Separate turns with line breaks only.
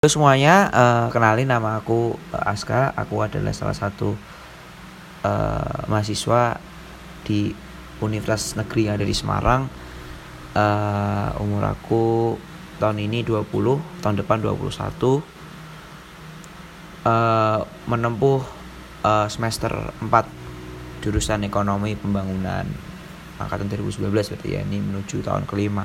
Halo semuanya, uh, kenalin nama aku eh, Aska. Aku adalah salah satu uh, mahasiswa di Universitas Negeri yang ada di Semarang. Uh, umur aku tahun ini 20, tahun depan 21. Uh, menempuh uh, semester 4 jurusan Ekonomi Pembangunan angkatan 2019 berarti ya ini menuju tahun kelima.